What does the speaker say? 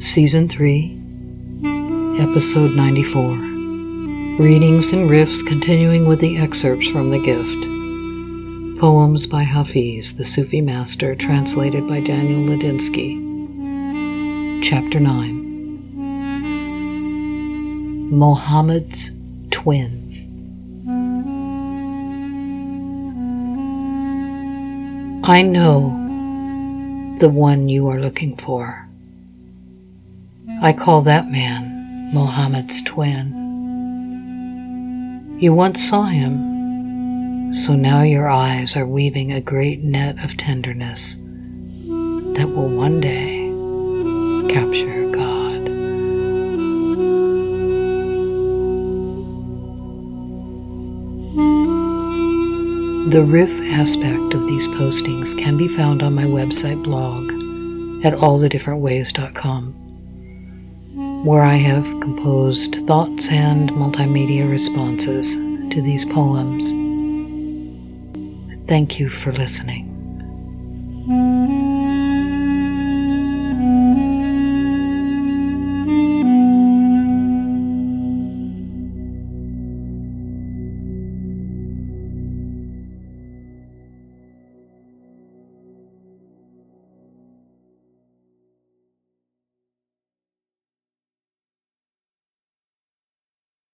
Season 3, Episode 94. Readings and riffs continuing with the excerpts from The Gift. Poems by Hafiz, the Sufi master, translated by Daniel Ladinsky. Chapter 9 Mohammad's Twin. I know the one you are looking for. I call that man Mohammad's twin. You once saw him, so now your eyes are weaving a great net of tenderness that will one day capture God. The riff aspect of these postings can be found on my website blog at allthedifferentways.com where I have composed thoughts and multimedia responses to these poems. Thank you for listening.